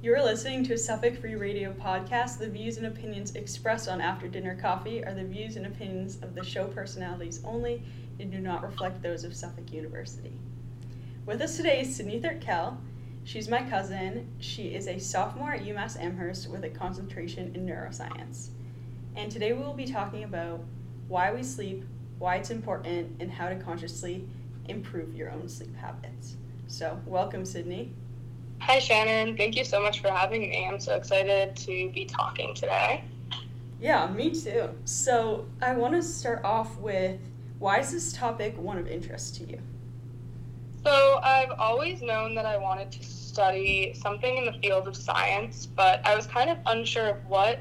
You're listening to a Suffolk Free Radio podcast. The views and opinions expressed on After Dinner Coffee are the views and opinions of the show personalities only and do not reflect those of Suffolk University. With us today is Sydney Thurkel. She's my cousin. She is a sophomore at UMass Amherst with a concentration in neuroscience. And today we will be talking about why we sleep, why it's important, and how to consciously improve your own sleep habits. So, welcome, Sydney. Hi, Shannon. Thank you so much for having me. I'm so excited to be talking today. Yeah, me too. So, I want to start off with why is this topic one of interest to you? So, I've always known that I wanted to study something in the field of science, but I was kind of unsure of what.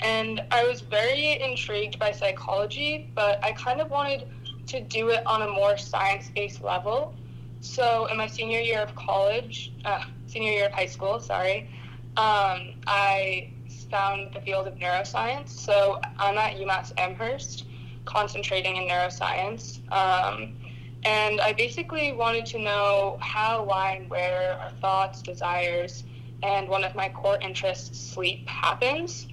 And I was very intrigued by psychology, but I kind of wanted to do it on a more science based level. So, in my senior year of college, uh, senior year of high school, sorry, um, I found the field of neuroscience. So, I'm at UMass Amherst, concentrating in neuroscience. Um, and I basically wanted to know how, why, and where our thoughts, desires, and one of my core interests, sleep, happens.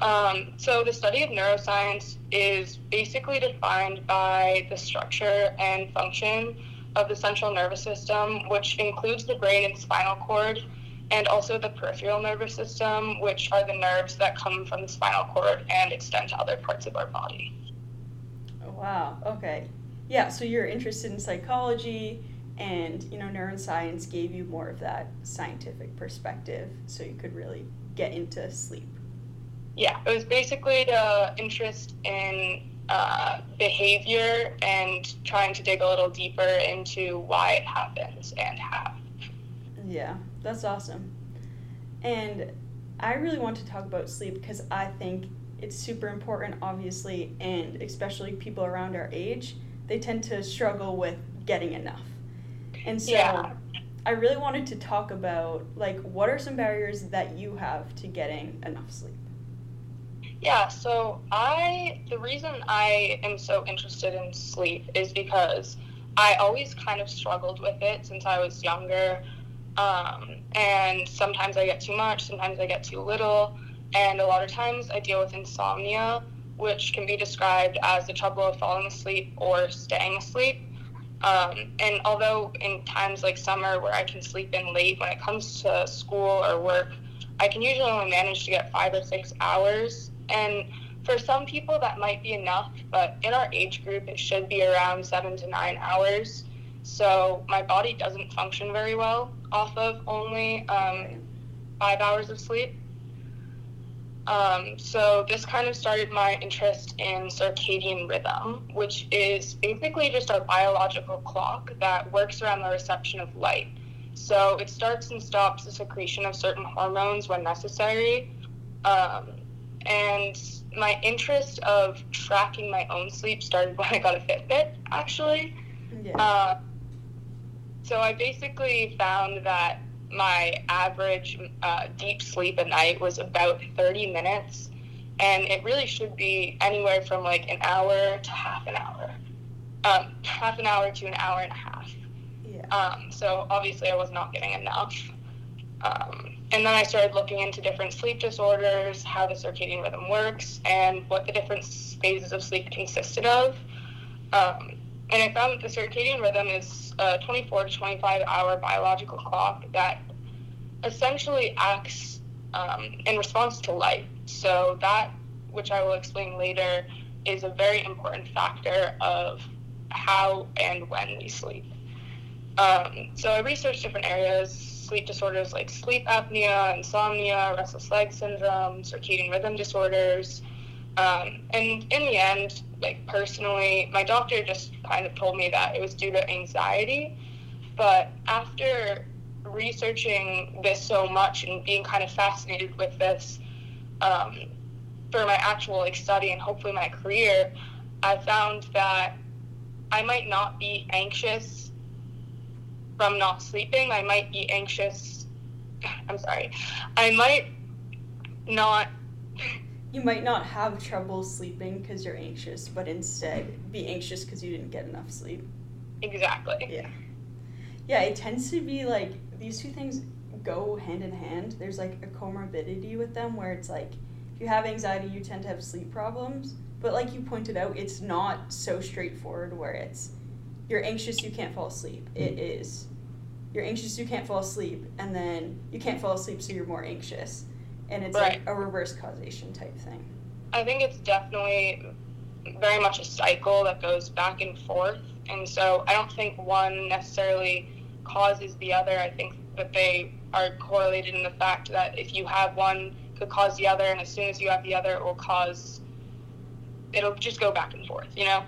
Um, so, the study of neuroscience is basically defined by the structure and function of the central nervous system, which includes the brain and spinal cord, and also the peripheral nervous system, which are the nerves that come from the spinal cord and extend to other parts of our body. Oh, wow, okay. Yeah, so you're interested in psychology and, you know, neuroscience gave you more of that scientific perspective so you could really get into sleep. Yeah, it was basically the interest in uh, behavior and trying to dig a little deeper into why it happens and how. Yeah, that's awesome. And I really want to talk about sleep because I think it's super important, obviously, and especially people around our age, they tend to struggle with getting enough. And so yeah. I really wanted to talk about like what are some barriers that you have to getting enough sleep? Yeah, so I the reason I am so interested in sleep is because I always kind of struggled with it since I was younger. Um, and sometimes I get too much, sometimes I get too little, and a lot of times I deal with insomnia, which can be described as the trouble of falling asleep or staying asleep. Um, and although in times like summer where I can sleep in late, when it comes to school or work, I can usually only manage to get five or six hours and for some people, that might be enough, but in our age group, it should be around seven to nine hours. So my body doesn't function very well off of only um, five hours of sleep. Um, so this kind of started my interest in circadian rhythm, which is basically just our biological clock that works around the reception of light. So it starts and stops the secretion of certain hormones when necessary. Um, and my interest of tracking my own sleep started when I got a Fitbit, actually. Yeah. Uh, so I basically found that my average uh, deep sleep at night was about 30 minutes, and it really should be anywhere from like an hour to half an hour. Um, half an hour to an hour and a half. Yeah. Um, so obviously I was not getting enough. Um, and then I started looking into different sleep disorders, how the circadian rhythm works, and what the different phases of sleep consisted of. Um, and I found that the circadian rhythm is a 24 to 25 hour biological clock that essentially acts um, in response to light. So, that, which I will explain later, is a very important factor of how and when we sleep. Um, so, I researched different areas sleep disorders like sleep apnea, insomnia, restless leg syndrome, circadian rhythm disorders. Um, and in the end, like personally, my doctor just kind of told me that it was due to anxiety. But after researching this so much and being kind of fascinated with this um, for my actual like study and hopefully my career, I found that I might not be anxious from not sleeping. I might be anxious. I'm sorry. I might not. You might not have trouble sleeping because you're anxious, but instead be anxious because you didn't get enough sleep. Exactly. Yeah. Yeah, it tends to be like these two things go hand in hand. There's like a comorbidity with them where it's like if you have anxiety, you tend to have sleep problems. But like you pointed out, it's not so straightforward where it's you're anxious, you can't fall asleep. It mm. is you're anxious, you can't fall asleep, and then you can't fall asleep, so you're more anxious. And it's right. like a reverse causation type thing. I think it's definitely very much a cycle that goes back and forth. And so I don't think one necessarily causes the other. I think that they are correlated in the fact that if you have one, could cause the other, and as soon as you have the other, it will cause. It'll just go back and forth, you know.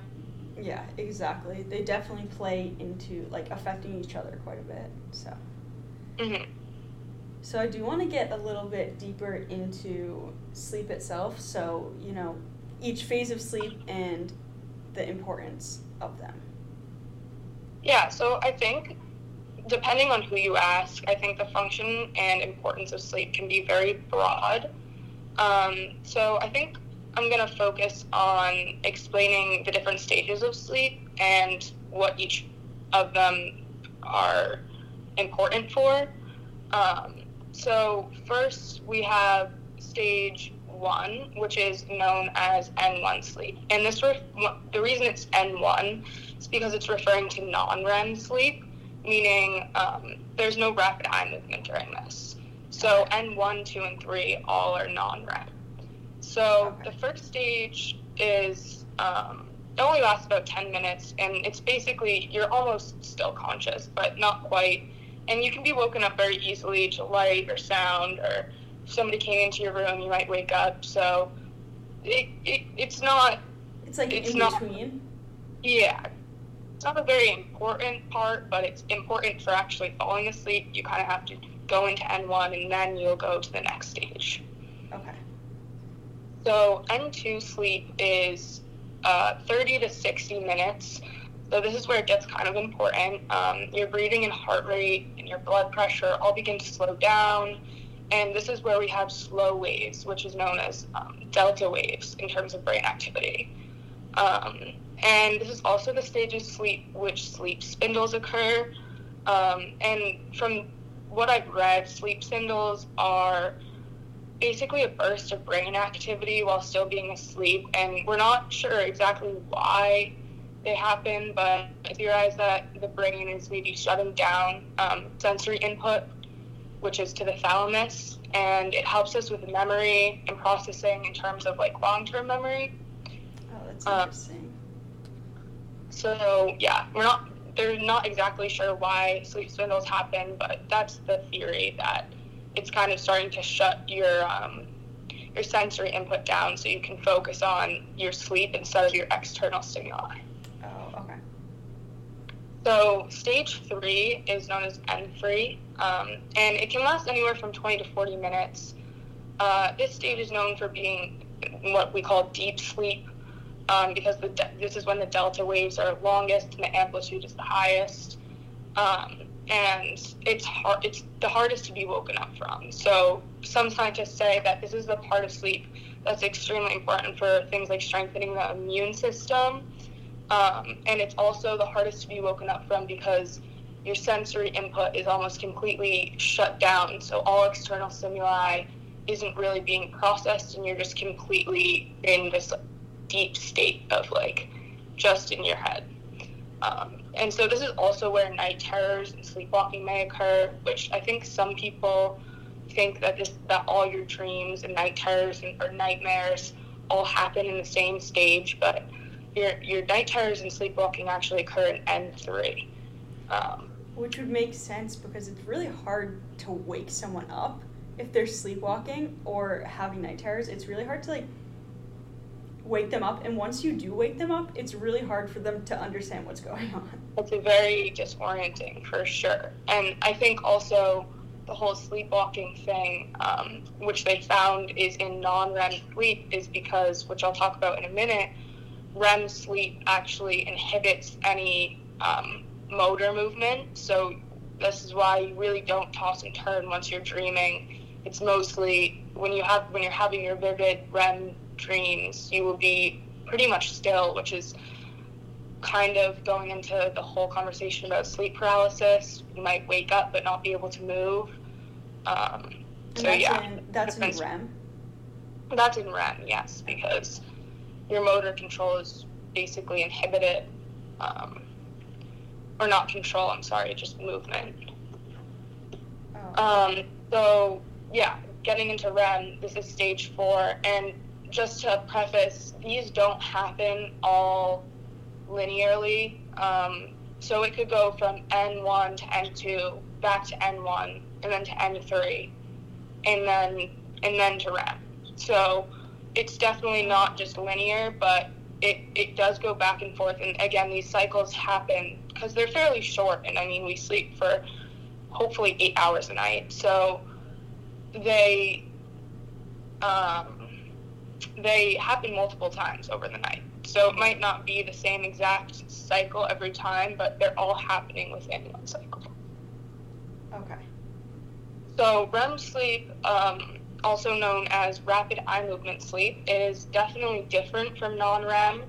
Yeah, exactly. They definitely play into like affecting each other quite a bit. So. Mhm. So I do want to get a little bit deeper into sleep itself. So you know, each phase of sleep and the importance of them. Yeah. So I think depending on who you ask, I think the function and importance of sleep can be very broad. Um, so I think I'm going to focus on explaining the different stages of sleep and what each of them are important for. Um, so, first, we have stage one, which is known as N1 sleep. And this ref- the reason it's N1 is because it's referring to non REM sleep meaning um, there's no rapid eye movement during this. So N1, 2, and 3 all are non REM. So okay. the first stage is um, it only lasts about 10 minutes, and it's basically you're almost still conscious, but not quite. And you can be woken up very easily to light or sound, or if somebody came into your room, you might wake up. So it, it it's not. It's like it's in not, between. Yeah, It's not a very important part, but it's important for actually falling asleep. You kind of have to go into N1 and then you'll go to the next stage. Okay. So N2 sleep is uh, 30 to 60 minutes. So this is where it gets kind of important. Um, your breathing and heart rate and your blood pressure all begin to slow down. And this is where we have slow waves, which is known as um, delta waves in terms of brain activity. Um, and this is also the stage of sleep which sleep spindles occur. Um, and from what I've read, sleep spindles are basically a burst of brain activity while still being asleep. And we're not sure exactly why they happen, but I theorize that the brain is maybe shutting down um, sensory input, which is to the thalamus, and it helps us with memory and processing in terms of like long term memory. Oh, that's um, interesting. So yeah, we're not they're not exactly sure why sleep spindles happen, but that's the theory that it's kind of starting to shut your um, your sensory input down so you can focus on your sleep instead of your external stimuli. Oh, okay. So stage three is known as N3, um, and it can last anywhere from 20 to 40 minutes. Uh, this stage is known for being what we call deep sleep, um, because the de- this is when the delta waves are longest and the amplitude is the highest. Um, and it's hard, it's the hardest to be woken up from. So some scientists say that this is the part of sleep that's extremely important for things like strengthening the immune system. Um, and it's also the hardest to be woken up from because your sensory input is almost completely shut down. So all external stimuli isn't really being processed, and you're just completely in this deep state of like just in your head. Um, and so this is also where night terrors and sleepwalking may occur, which I think some people think that this that all your dreams and night terrors and, or nightmares all happen in the same stage, but your your night terrors and sleepwalking actually occur in N three. Um, which would make sense because it's really hard to wake someone up if they're sleepwalking or having night terrors. It's really hard to like wake them up and once you do wake them up it's really hard for them to understand what's going on. It's very disorienting for sure. And i think also the whole sleepwalking thing um, which they found is in non-rem sleep is because which i'll talk about in a minute rem sleep actually inhibits any um, motor movement. So this is why you really don't toss and turn once you're dreaming. It's mostly when you have when you're having your vivid rem dreams, you will be pretty much still, which is kind of going into the whole conversation about sleep paralysis. You might wake up but not be able to move. Um, so that's yeah, in, that's in REM. That's in REM, yes, because your motor control is basically inhibited, um, or not control. I'm sorry, just movement. Oh. Um, so yeah, getting into REM, this is stage four, and just to preface, these don't happen all linearly. Um, so it could go from N1 to N2, back to N1, and then to N3, and then and then to REM. So it's definitely not just linear, but it, it does go back and forth. And again, these cycles happen because they're fairly short. And I mean, we sleep for hopefully eight hours a night. So they um, they happen multiple times over the night. So it might not be the same exact cycle every time, but they're all happening within one cycle. Okay. So REM sleep, um, also known as rapid eye movement sleep, is definitely different from non-REM.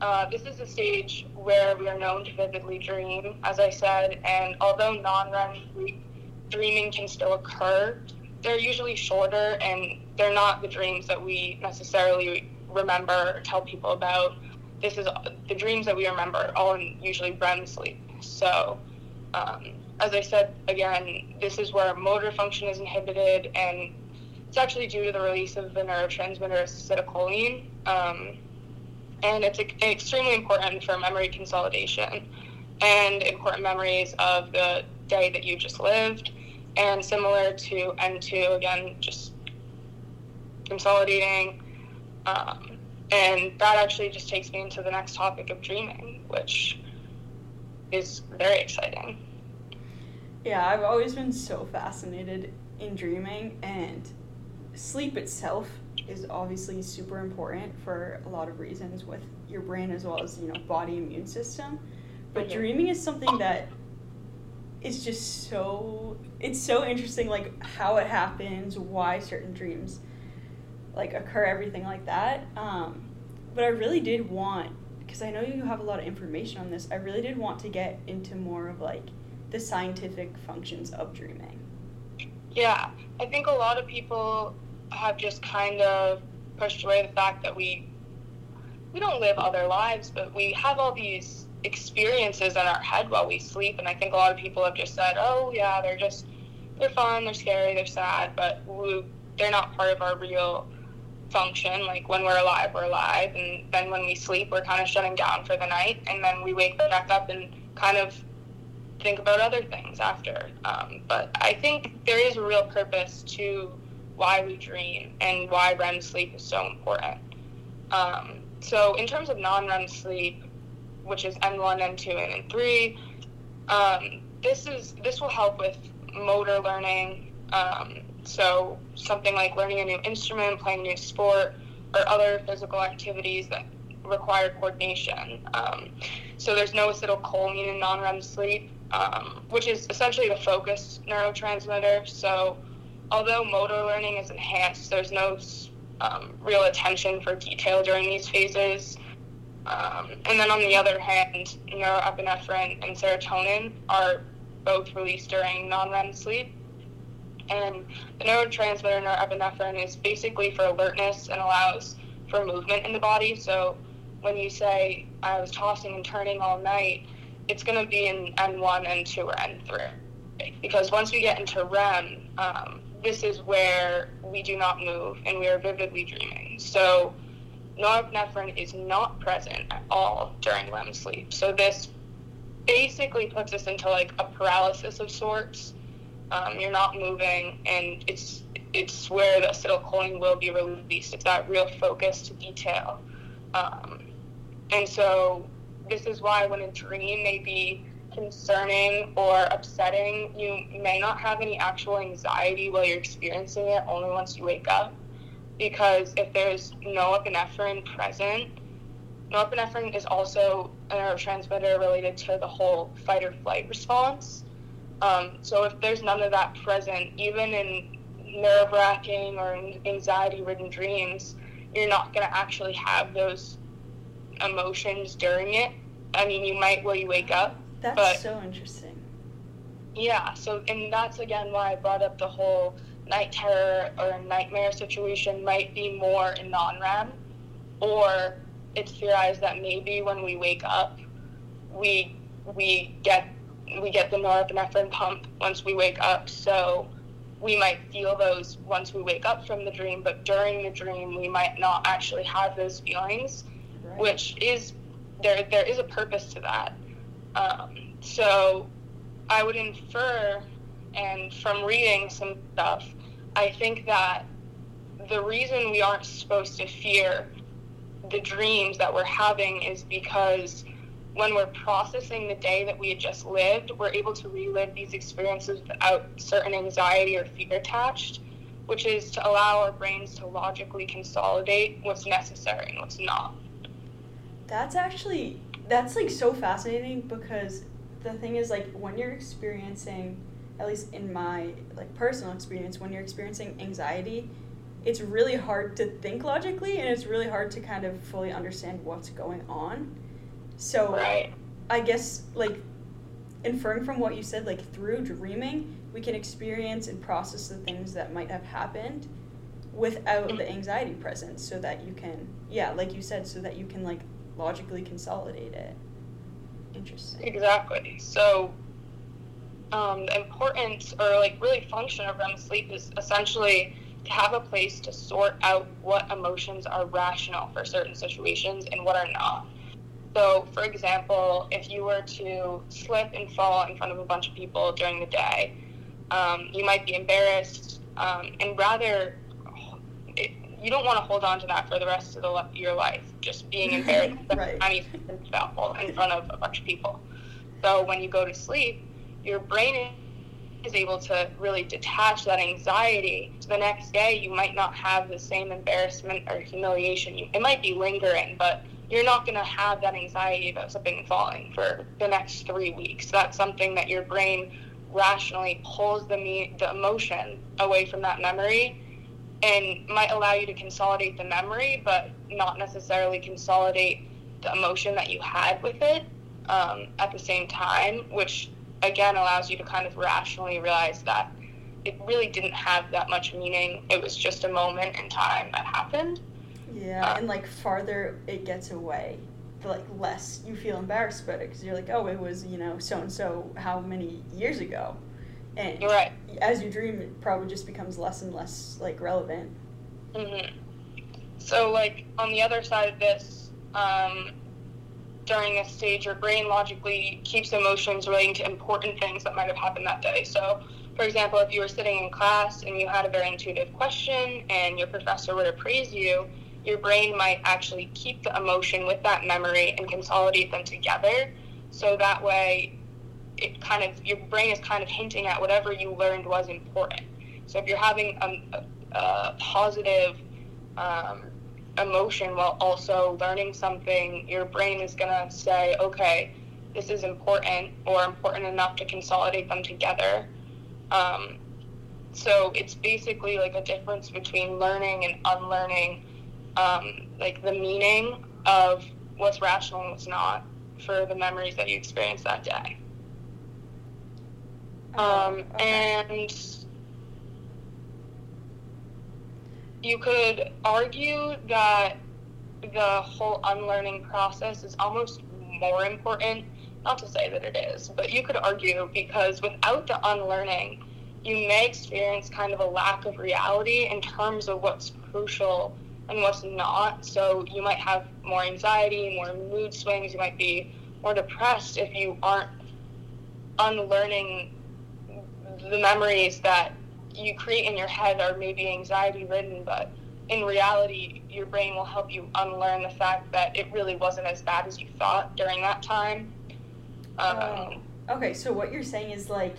Uh, this is a stage where we are known to vividly dream, as I said, and although non-REM sleep dreaming can still occur, they're usually shorter and they're not the dreams that we necessarily remember or tell people about. This is the dreams that we remember all in usually REM sleep. So, um, as I said again, this is where motor function is inhibited, and it's actually due to the release of the neurotransmitter acetylcholine. Um, and it's extremely important for memory consolidation and important memories of the day that you just lived. And similar to N2, again, just consolidating. Um, and that actually just takes me into the next topic of dreaming, which is very exciting. Yeah, I've always been so fascinated in dreaming, and sleep itself is obviously super important for a lot of reasons with your brain as well as you know body immune system. But Mhm. dreaming is something that is just so it's so interesting, like how it happens, why certain dreams like occur, everything like that. Um, but I really did want because I know you have a lot of information on this. I really did want to get into more of like the scientific functions of dreaming. Yeah, I think a lot of people have just kind of pushed away the fact that we we don't live other lives, but we have all these experiences in our head while we sleep, and I think a lot of people have just said, "Oh, yeah, they're just they're fun, they're scary, they're sad, but we, they're not part of our real function. Like when we're alive, we're alive, and then when we sleep, we're kind of shutting down for the night, and then we wake back up and kind of think about other things after. Um, but I think there is a real purpose to why we dream and why REM sleep is so important. Um, so, in terms of non REM sleep, which is N1, N2, and N3, um, this is this will help with motor learning. Um, so, something like learning a new instrument, playing a new sport, or other physical activities that require coordination. Um, so, there's no acetylcholine in non REM sleep, um, which is essentially the focus neurotransmitter. So, although motor learning is enhanced, there's no um, real attention for detail during these phases. Um, and then on the other hand, norepinephrine and serotonin are both released during non-REM sleep. And the neurotransmitter norepinephrine is basically for alertness and allows for movement in the body. So when you say I was tossing and turning all night, it's going to be in N1, N2, or N3. Because once we get into REM, um, this is where we do not move and we are vividly dreaming. So norepinephrine is not present at all during REM sleep. So this basically puts us into like a paralysis of sorts. Um, you're not moving, and it's it's where the acetylcholine will be released. It's that real focus to detail. Um, and so this is why when a dream may be concerning or upsetting, you may not have any actual anxiety while you're experiencing it, only once you wake up. Because if there's no epinephrine present, norepinephrine is also a neurotransmitter related to the whole fight or flight response. Um, so if there's none of that present, even in nerve wracking or anxiety ridden dreams, you're not going to actually have those emotions during it. I mean, you might while you wake up. That's But- so interesting. Yeah, so and that's again why I brought up the whole night terror or nightmare situation might be more in non-REM, or it's theorized that maybe when we wake up, we we get we get the norepinephrine pump once we wake up. So we might feel those once we wake up from the dream, but during the dream we might not actually have those feelings, right. which is there there is a purpose to that. Um, so I would infer, and from reading some stuff, I think that the reason we aren't supposed to fear the dreams that we're having is because when we're processing the day that we had just lived, we're able to relive these experiences without certain anxiety or fear attached, which is to allow our brains to logically consolidate what's necessary and what's not. That's actually that's like so fascinating because the thing is like when you're experiencing at least in my like personal experience when you're experiencing anxiety it's really hard to think logically and it's really hard to kind of fully understand what's going on so right. i guess like inferring from what you said like through dreaming we can experience and process the things that might have happened without the anxiety present so that you can yeah like you said so that you can like logically consolidate it Interesting. Exactly. So um, the importance or like really function of REM sleep is essentially to have a place to sort out what emotions are rational for certain situations and what are not. So, for example, if you were to slip and fall in front of a bunch of people during the day, um, you might be embarrassed um, and rather it, you don't want to hold on to that for the rest of the, your life, just being embarrassed right. tiny fall in front of a bunch of people. So when you go to sleep, your brain is able to really detach that anxiety. The next day, you might not have the same embarrassment or humiliation. It might be lingering, but you're not going to have that anxiety about and falling for the next three weeks. That's something that your brain rationally pulls the, me- the emotion away from that memory and might allow you to consolidate the memory, but not necessarily consolidate the emotion that you had with it um, at the same time, which again allows you to kind of rationally realize that it really didn't have that much meaning. It was just a moment in time that happened. Yeah, uh, and like farther it gets away, the like less you feel embarrassed about it because you're like, oh, it was you know so and so how many years ago and You're right. as you dream, it probably just becomes less and less like relevant. Mm-hmm. So, like on the other side of this, um, during this stage, your brain logically keeps emotions relating to important things that might have happened that day. So, for example, if you were sitting in class and you had a very intuitive question and your professor were to praise you, your brain might actually keep the emotion with that memory and consolidate them together. So that way, it kind of your brain is kind of hinting at whatever you learned was important. So if you're having a, a, a positive um, emotion while also learning something, your brain is gonna say, okay, this is important or important enough to consolidate them together. Um, so it's basically like a difference between learning and unlearning, um, like the meaning of what's rational and what's not for the memories that you experienced that day. Um, okay. And you could argue that the whole unlearning process is almost more important. Not to say that it is, but you could argue because without the unlearning, you may experience kind of a lack of reality in terms of what's crucial and what's not. So you might have more anxiety, more mood swings, you might be more depressed if you aren't unlearning the memories that you create in your head are maybe anxiety ridden, but in reality, your brain will help you unlearn the fact that it really wasn't as bad as you thought during that time. Um, oh. Okay, so what you're saying is like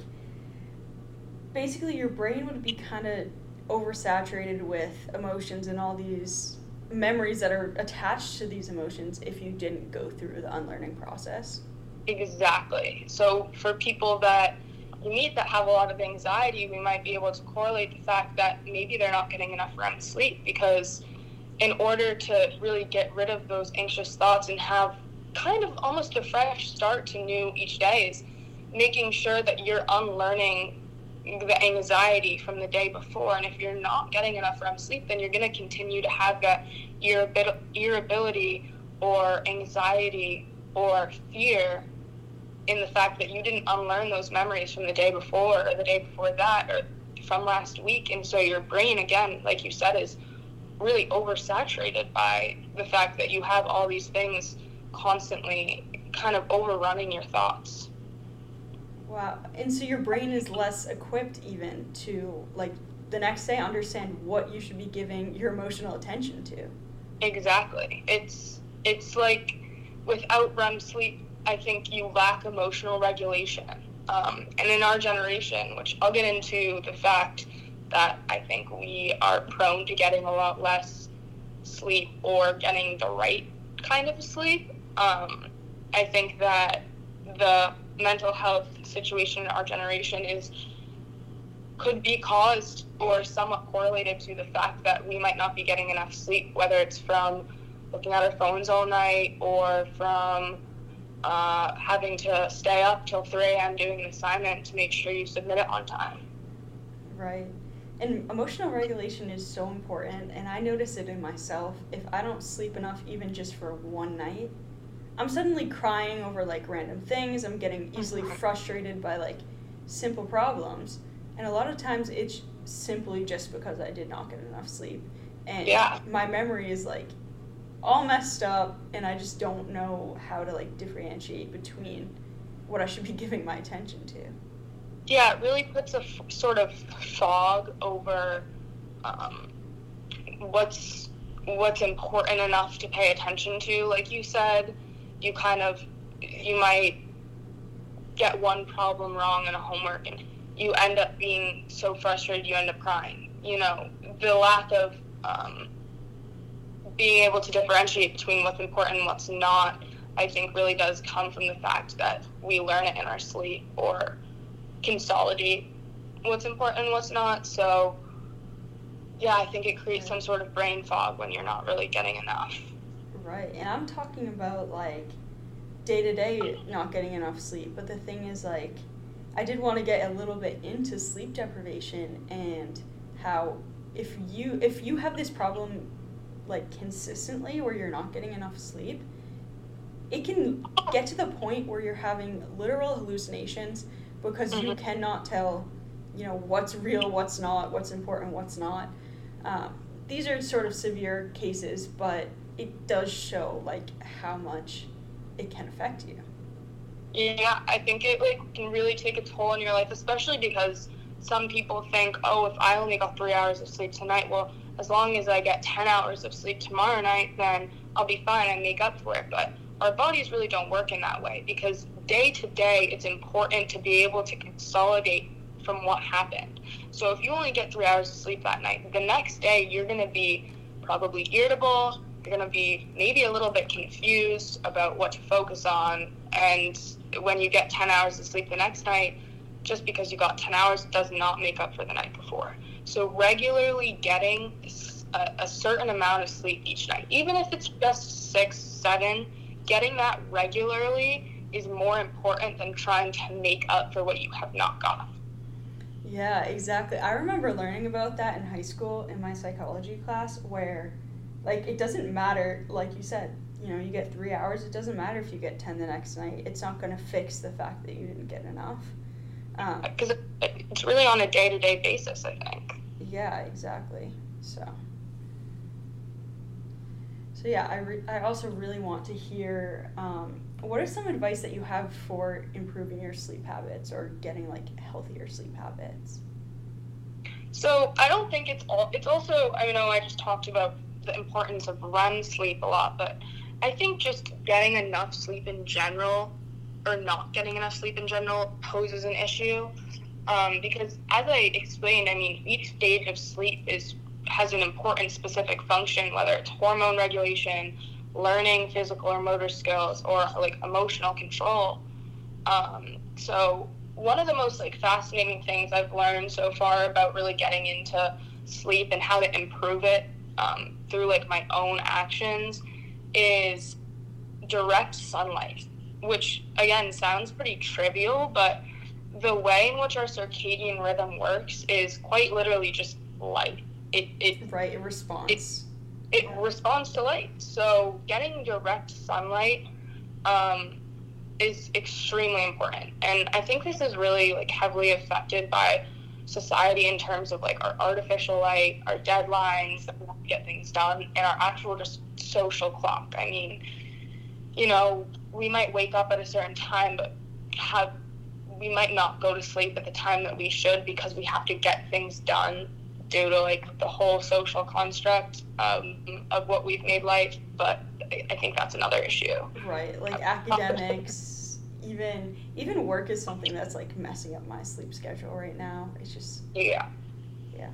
basically your brain would be kind of oversaturated with emotions and all these memories that are attached to these emotions if you didn't go through the unlearning process. Exactly. So for people that you meet that have a lot of anxiety, we might be able to correlate the fact that maybe they're not getting enough REM sleep because in order to really get rid of those anxious thoughts and have kind of almost a fresh start to new each day is making sure that you're unlearning the anxiety from the day before. And if you're not getting enough REM sleep, then you're going to continue to have that irritability or anxiety or fear in the fact that you didn't unlearn those memories from the day before or the day before that or from last week. And so your brain, again, like you said, is really oversaturated by the fact that you have all these things constantly kind of overrunning your thoughts. Wow. And so your brain is less equipped even to like the next day understand what you should be giving your emotional attention to. Exactly. It's it's like without REM sleep, I think you lack emotional regulation. Um, and in our generation, which I'll get into the fact that I think we are prone to getting a lot less sleep or getting the right kind of sleep. Um, I think that the mental health situation in our generation is could be caused or somewhat correlated to the fact that we might not be getting enough sleep, whether it's from looking at our phones all night or from uh, having to stay up till 3 a.m. doing an assignment to make sure you submit it on time. Right. And emotional regulation is so important, and I notice it in myself. If I don't sleep enough, even just for one night, I'm suddenly crying over like random things. I'm getting easily mm-hmm. frustrated by like simple problems. And a lot of times it's simply just because I did not get enough sleep. And yeah. my memory is like all messed up and I just don't know how to like differentiate between what I should be giving my attention to. Yeah, it really puts a f- sort of fog over um, what's what's important enough to pay attention to. Like you said, you kind of you might get one problem wrong in a homework and you end up being so frustrated you end up crying you know the lack of um, being able to differentiate between what's important and what's not i think really does come from the fact that we learn it in our sleep or consolidate what's important and what's not so yeah i think it creates some sort of brain fog when you're not really getting enough Right. And I'm talking about like day to day not getting enough sleep. But the thing is, like, I did want to get a little bit into sleep deprivation and how if you if you have this problem like consistently where you're not getting enough sleep it can get to the point where you're having literal hallucinations because mm-hmm. you cannot tell you know what's real what's not what's important what's not um, these are sort of severe cases but it does show like how much it can affect you. Yeah, I think it like can really take a toll on your life, especially because some people think, oh, if I only got three hours of sleep tonight, well, as long as I get ten hours of sleep tomorrow night, then I'll be fine I make up for it. But our bodies really don't work in that way because day to day, it's important to be able to consolidate from what happened. So if you only get three hours of sleep that night, the next day you're going to be probably irritable, you're going to be maybe a little bit confused about what to focus on. And when you get 10 hours of sleep the next night, just because you got 10 hours does not make up for the night before. So, regularly getting a, a certain amount of sleep each night, even if it's just six, seven, getting that regularly is more important than trying to make up for what you have not got. Yeah, exactly. I remember learning about that in high school in my psychology class where like it doesn't matter like you said you know you get three hours it doesn't matter if you get 10 the next night it's not going to fix the fact that you didn't get enough because um, it's really on a day-to-day basis i think yeah exactly. So. So yeah i, re- I also really want to hear um, what are some advice that you have for improving your sleep habits or getting like healthier sleep habits? So i don't think it's all it's also i know i just talked about the importance of REM sleep a lot, but I think just getting enough sleep in general or not getting enough sleep in general poses an issue. Um, because as I explained, I mean, each stage of sleep is has an important specific function, whether it's hormone regulation, learning physical or motor skills, or like emotional control. Um, so one of the most like fascinating things I've learned so far about really getting into sleep and how to improve it um, through like my own actions is direct sunlight. which again sounds pretty trivial, but the way in which our circadian rhythm works is quite literally just light. It, it right, it responds. It, it responds to light. So getting direct sunlight um, is extremely important. And I think this is really like heavily affected by society in terms of like our artificial light, our deadlines that we get things done, and our actual just social clock. I mean, you know, we might wake up at a certain time, but have we might not go to sleep at the time that we should because we have to get things done due to like the whole social construct um, of what we've made life. But I think that's another issue. Right, like academics, even even work is something that's like messing up my sleep schedule right now. It's just yeah, yeah.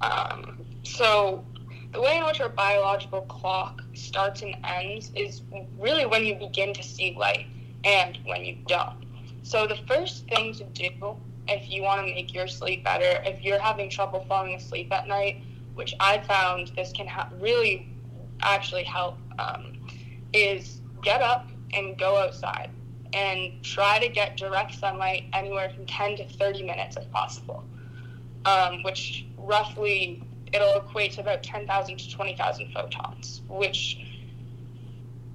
Um, so the way in which our biological clock starts and ends is really when you begin to see light and when you don't. So the first thing to do if you want to make your sleep better, if you're having trouble falling asleep at night, which I found this can ha- really actually help, um, is get up and go outside and try to get direct sunlight anywhere from 10 to 30 minutes if possible, um, which roughly it'll equate to about 10,000 to 20,000 photons, which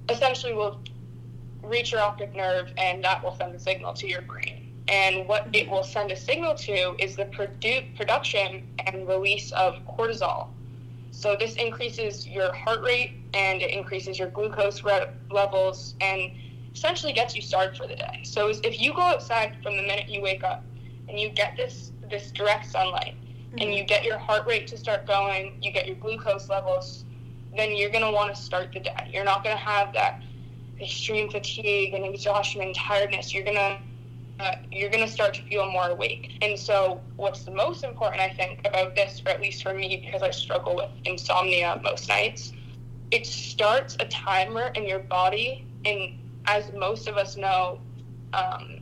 essentially will reach your optic nerve and that will send a signal to your brain. And what it will send a signal to is the produ- production and release of cortisol. So this increases your heart rate and it increases your glucose re- levels and essentially gets you started for the day. So if you go outside from the minute you wake up and you get this this direct sunlight mm-hmm. and you get your heart rate to start going, you get your glucose levels, then you're going to want to start the day. You're not going to have that extreme fatigue and exhaustion and tiredness. You're to uh, you're to start to feel more awake. And so, what's the most important, I think, about this, or at least for me, because I struggle with insomnia most nights, it starts a timer in your body. And as most of us know, um,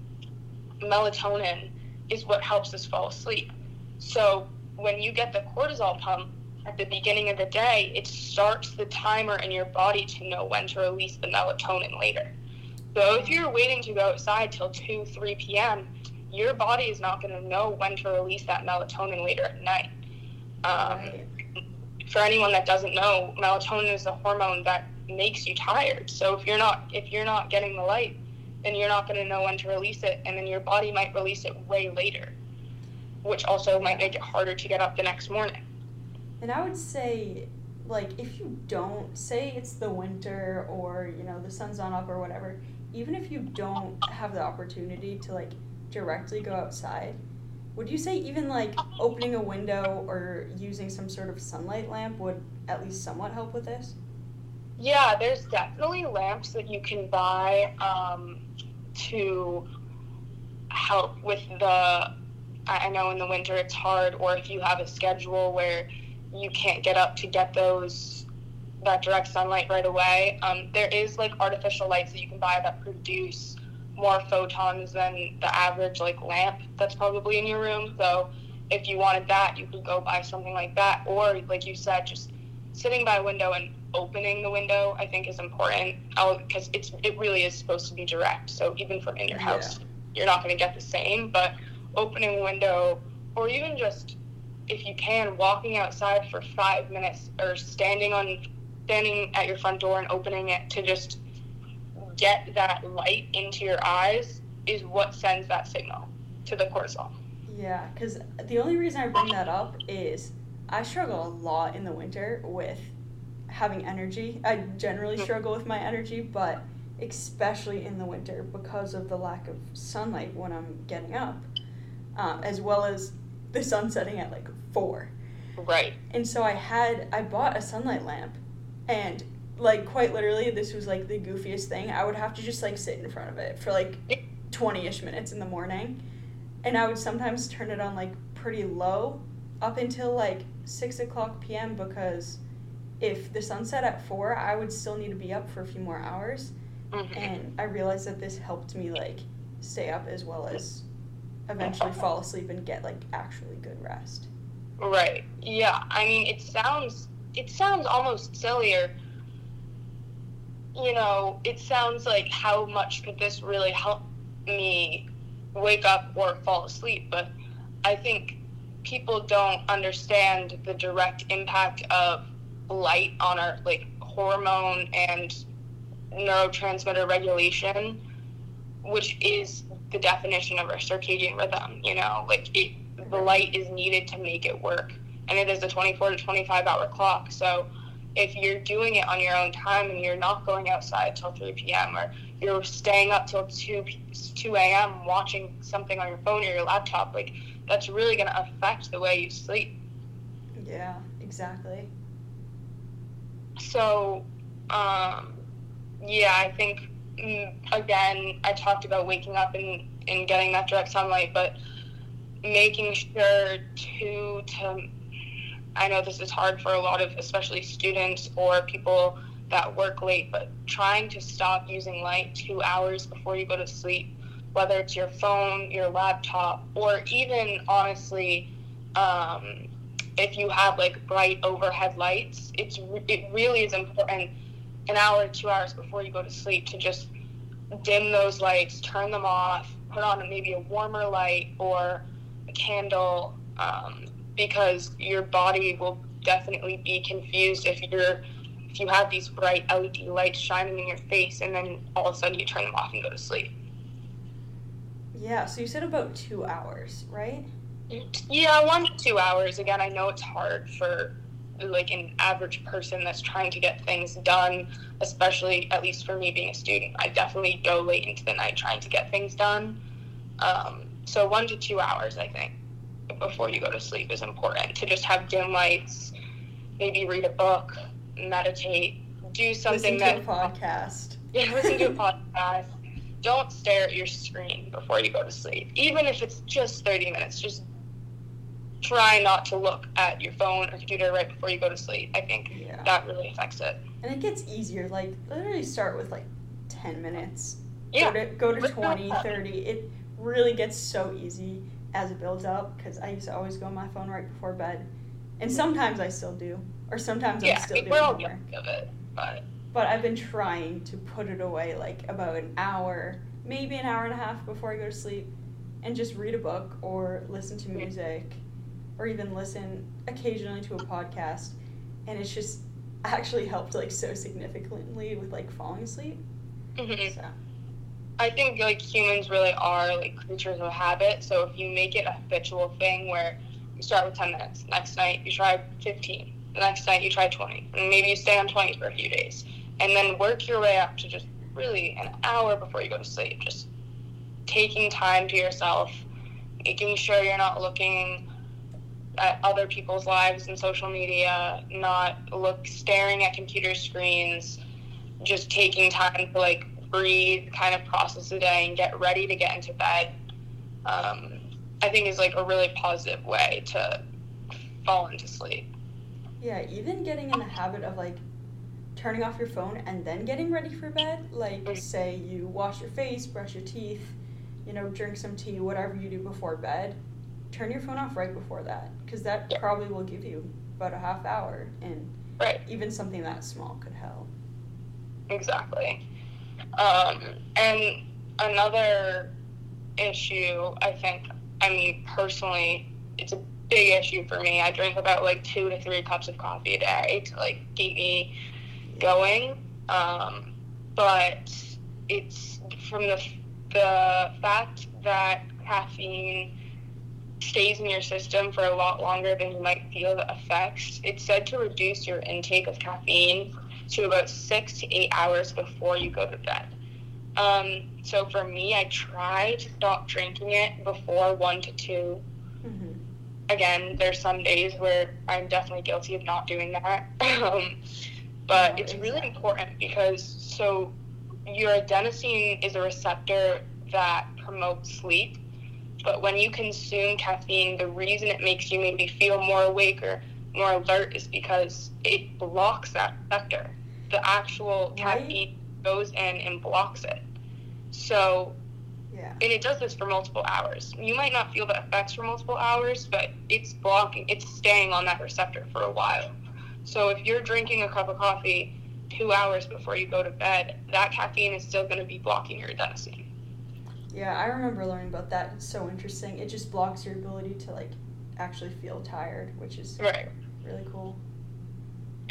melatonin is what helps us fall asleep. So, when you get the cortisol pump at the beginning of the day, it starts the timer in your body to know when to release the melatonin later. So if you're waiting to go outside till 2, 3 p.m., your body is not going to know when to release that melatonin later at night. Um. For anyone that doesn't know, melatonin is a hormone that makes you tired. So if you're not if you're not getting the light, then you're not going to know when to release it, and then your body might release it way later, which also might make it harder to get up the next morning. And I would say, like, if you don't say it's the winter or you know the sun's not up or whatever, even if you don't have the opportunity to like directly go outside, would you say even like opening a window or using some sort of sunlight lamp would at least somewhat help with this? Yeah, there's definitely lamps that you can buy um, to help with the. I know in the winter it's hard, or if you have a schedule where you can't get up to get those that direct sunlight right away. Um, there is like artificial lights that you can buy that produce more photons than the average like lamp that's probably in your room. So if you wanted that, you could go buy something like that. Or like you said, just sitting by a window and opening the window, I think is important because it's it really is supposed to be direct. So even from in your house, yeah. you're not going to get the same. But opening a window, or even just if you can, walking outside for five minutes or standing on standing at your front door and opening it to just get that light into your eyes is what sends that signal to the cortisol. Yeah, because the only reason I bring that up is I struggle a lot in the winter with having energy. I generally mm-hmm. struggle with my energy, but especially in the winter because of the lack of sunlight when I'm getting up, um, as well as the sun setting at like four. Right. And so I had I bought a sunlight lamp and like quite literally this was like the goofiest thing i would have to just like sit in front of it for like 20ish minutes in the morning and i would sometimes turn it on like pretty low up until like 6 o'clock pm because if the sun set at 4 i would still need to be up for a few more hours mm-hmm. and i realized that this helped me like stay up as well as eventually fall asleep and get like actually good rest right yeah i mean it sounds it sounds almost sillier you know, it sounds like how much could this really help me wake up or fall asleep? But I think people don't understand the direct impact of light on our like hormone and neurotransmitter regulation, which is the definition of our circadian rhythm. You know, like it, the light is needed to make it work, and it is a 24 to 25 hour clock. So if you're doing it on your own time and you're not going outside till 3 p.m. or you're staying up till 2 2 a.m. watching something on your phone or your laptop, like that's really going to affect the way you sleep. Yeah, exactly. So, um, yeah, I think mm, again, I talked about waking up and, and getting that direct sunlight, but making sure to to I know this is hard for a lot of especially students or people that work late, but trying to stop using light two hours before you go to sleep, whether it's your phone, your laptop, or even honestly, um, if you have like bright overhead lights, it's it really is important an hour, two hours before you go to sleep to just dim those lights, turn them off, put on maybe a warmer light or candle, um, because your body will definitely be confused if you're if you have these bright LED lights shining in your face and then all of a sudden you turn them off and go to sleep. Yeah, so you said about two hours, right? Yeah, one to two hours. Again, I know it's hard for like an average person that's trying to get things done, especially at least for me being a student. I definitely go late into the night trying to get things done. Um, so one to two hours, I think, before you go to sleep is important. To just have dim lights, maybe read a book, meditate, do something listen that to a podcast. Yeah, listen to a podcast. Don't stare at your screen before you go to sleep, even if it's just thirty minutes. Just try not to look at your phone or computer right before you go to sleep. I think Yeah. that really affects it. And it gets easier. Like, literally start with like 10 minutes. Yeah. Go to, go to 20, 30. It really gets so easy as it builds up because I used to always go on my phone right before bed. And sometimes I still do. Or sometimes yeah, I'm still I doing mean, we're all homework. of it, but But I've been trying to put it away like about an hour, maybe an hour and a half before I go to sleep, and just read a book or listen to music or even listen occasionally to a podcast. And it's just actually helped like so significantly with like falling asleep. mhm. So, I think like humans really are like creatures of habit. So if you make it a habitual thing where you start with ten minutes, next night you try fifteen, the next night you try twenty, and maybe you stay on twenty for a few days, and then work your way up to just really an hour before you go to sleep. Just taking time to yourself, making sure you're not looking at other people's lives and social media, not look staring at computer screens, just taking time to like breathe, kind of process the day, and get ready to get into bed. Um, I think is like a really positive way to fall into sleep. yeah, even getting in the habit of like turning off your phone and then getting ready for bed. Like, say you wash your face, brush your teeth, you know, drink some tea, whatever you do before bed. Turn your phone off right before that because that Yeah. probably will give you about a half hour, and Right. even something that small could help. Exactly. Um, and another issue, I think, I mean, personally, it's a big issue for me. I drink about like two to three cups of coffee a day to like keep me going. Um, but it's from the, the fact that caffeine stays in your system for a lot longer than you might feel the effects. It's said to reduce your intake of caffeine to about six to eight hours before you go to bed. Um, so for me, I try to stop drinking it before one to two. Mm-hmm. Again, there's some days where I'm definitely guilty of not doing that. um, but it's really important because so your adenosine is a receptor that promotes sleep. But when you consume caffeine, the reason it makes you maybe feel more awake or more alert is because it blocks that receptor. The actual Right. caffeine goes in and blocks it. So, Yeah. and it does this for multiple hours. You might not feel the effects for multiple hours, but it's blocking, it's staying on that receptor for a while. So if you're drinking a cup of coffee two hours before you go to bed, that caffeine is still going to be blocking your adenosine. Yeah, I remember learning about that. It's so interesting. It just blocks your ability to like actually feel tired, which is right. really cool.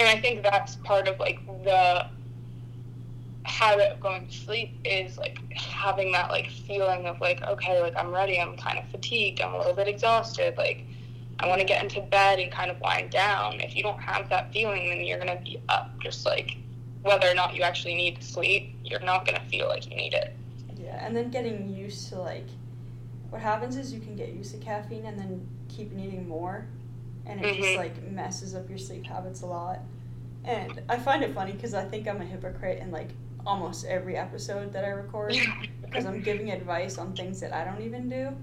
And I think that's part of like the habit of going to sleep is like having that like feeling of like okay like i'm ready i'm kind of fatigued i'm a little bit exhausted like i want to get into bed and kind of wind down. If you don't have that feeling then you're to be up just like whether or not you actually need to sleep you're not to feel like you need it. Yeah and then getting used to like what happens is you can get used to caffeine and then keep needing more and it mm-hmm. just like messes up your sleep habits a lot and I find it funny because I think I'm a hypocrite and like almost every episode that I record because I'm giving advice on things that I don't even do.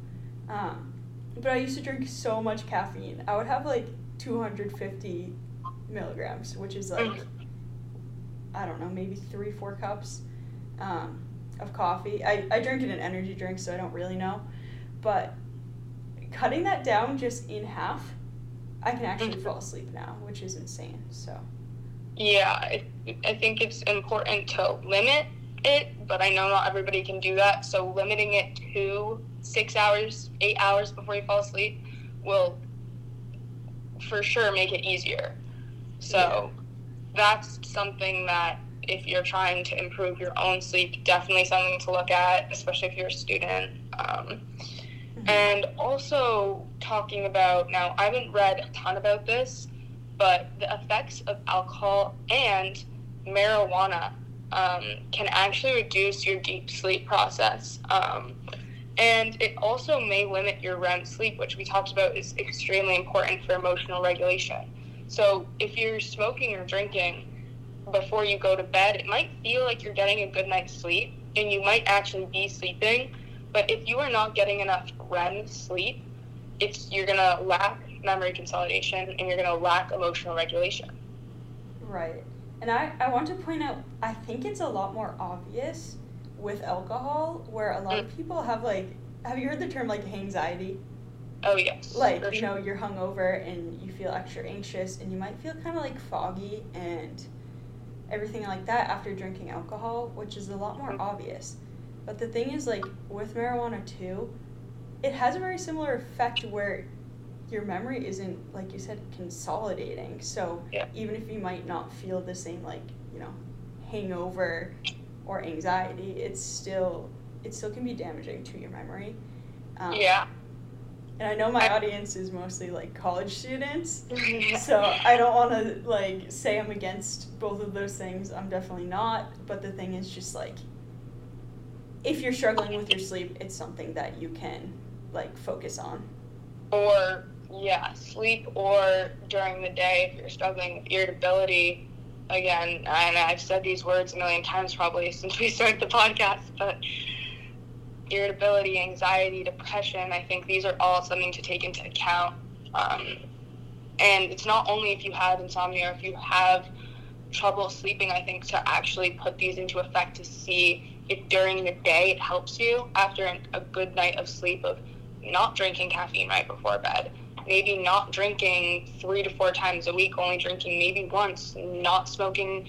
Um, but I used to drink so much caffeine. I would have like 250 milligrams, which is like, I don't know, maybe three, four cups um, of coffee. I, I drink it in energy drinks, so I don't really know. But cutting that down just in half, I can actually mm-hmm. fall asleep now, which is insane. So. Yeah, I, I think it's important to limit it, but I know not everybody can do that. So limiting it to six hours, eight hours before you fall asleep will for sure make it easier. So yeah. that's something that if you're trying to improve your own sleep, definitely something to look at, especially if you're a student. Um. And also talking about now, I haven't read a ton about this, but the effects of alcohol and marijuana um, can actually reduce your deep sleep process. Um, and it also may limit your REM sleep, which we talked about is extremely important for emotional regulation. So if you're smoking or drinking before you go to bed, it might feel like you're getting a good night's sleep and you might actually be sleeping. But if you are not getting enough REM sleep, it's you're gonna lack memory consolidation and you're going to lack emotional regulation. Right. And I, I want to point out, I think it's a lot more obvious with alcohol, where a lot mm. of people have like, have you heard the term like hangxiety? Oh, yes. Like, you know, you're hungover and you feel extra anxious and you might feel kind of like foggy and everything like that after drinking alcohol, which is a lot more mm. obvious. But the thing is, like, with marijuana too, it has a very similar effect where your memory isn't like you said consolidating. So yeah. even if you might not feel the same like you know hangover or anxiety it's still it still can be damaging to your memory. Um, yeah. and i know my audience is mostly like college students so i don't want to like say i'm against both of those things. I'm definitely not. But the thing is just like if you're struggling with your sleep it's something that you can like focus on or yeah, sleep or during the day if you're struggling with irritability. Again, and I've said these words a million times probably since we started the podcast, but irritability, anxiety, depression, I think these are all something to take into account. Um, and it's not only if you have insomnia or if you have trouble sleeping, I think to actually put these into effect to see if during the day it helps you after a good night of sleep of not drinking caffeine right before bed maybe not drinking three to four times a week, only drinking maybe once, not smoking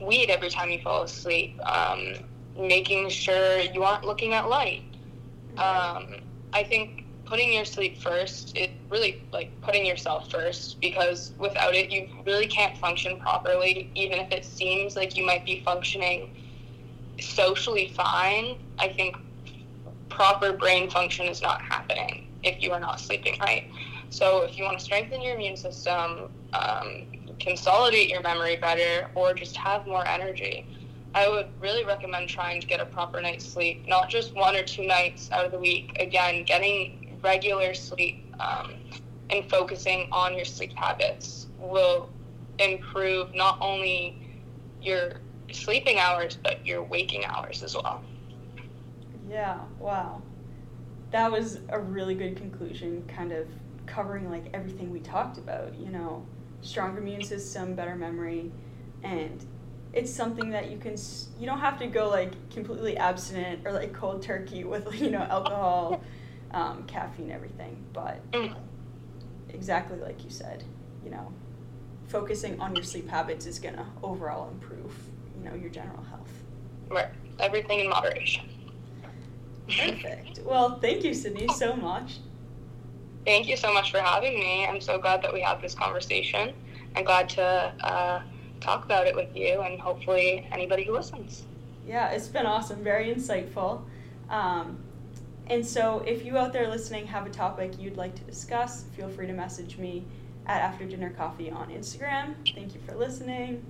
weed every time you fall asleep, um, making sure you aren't looking at light. Um, I think putting your sleep first, it really like putting yourself first because without it, you really can't function properly, even if it seems like you might be functioning socially fine. I think proper brain function is not happening if you are not sleeping right. So if you want to strengthen your immune system, um, consolidate your memory better, or just have more energy, I would really recommend trying to get a proper night's sleep, not just one or two nights out of the week. Again, getting regular sleep um, and focusing on your sleep habits will improve not only your sleeping hours, but your waking hours as well. Yeah, wow. That was a really good conclusion, kind of covering like everything we talked about, you know, stronger immune system, better memory, and it's something that you can you don't have to go like completely abstinent or like cold turkey with you know alcohol, um, caffeine, everything, but exactly like you said, you know, focusing on your sleep habits is going to overall improve, you know, your general health. Right. Everything in moderation. Perfect. Well, thank you, Sydney, so much. Thank you so much for having me. I'm so glad that we had this conversation. I'm glad to uh, talk about it with you and hopefully anybody who listens. Yeah, it's been awesome, very insightful. Um, and so, if you out there listening have a topic you'd like to discuss, feel free to message me at After Dinner Coffee on Instagram. Thank you for listening.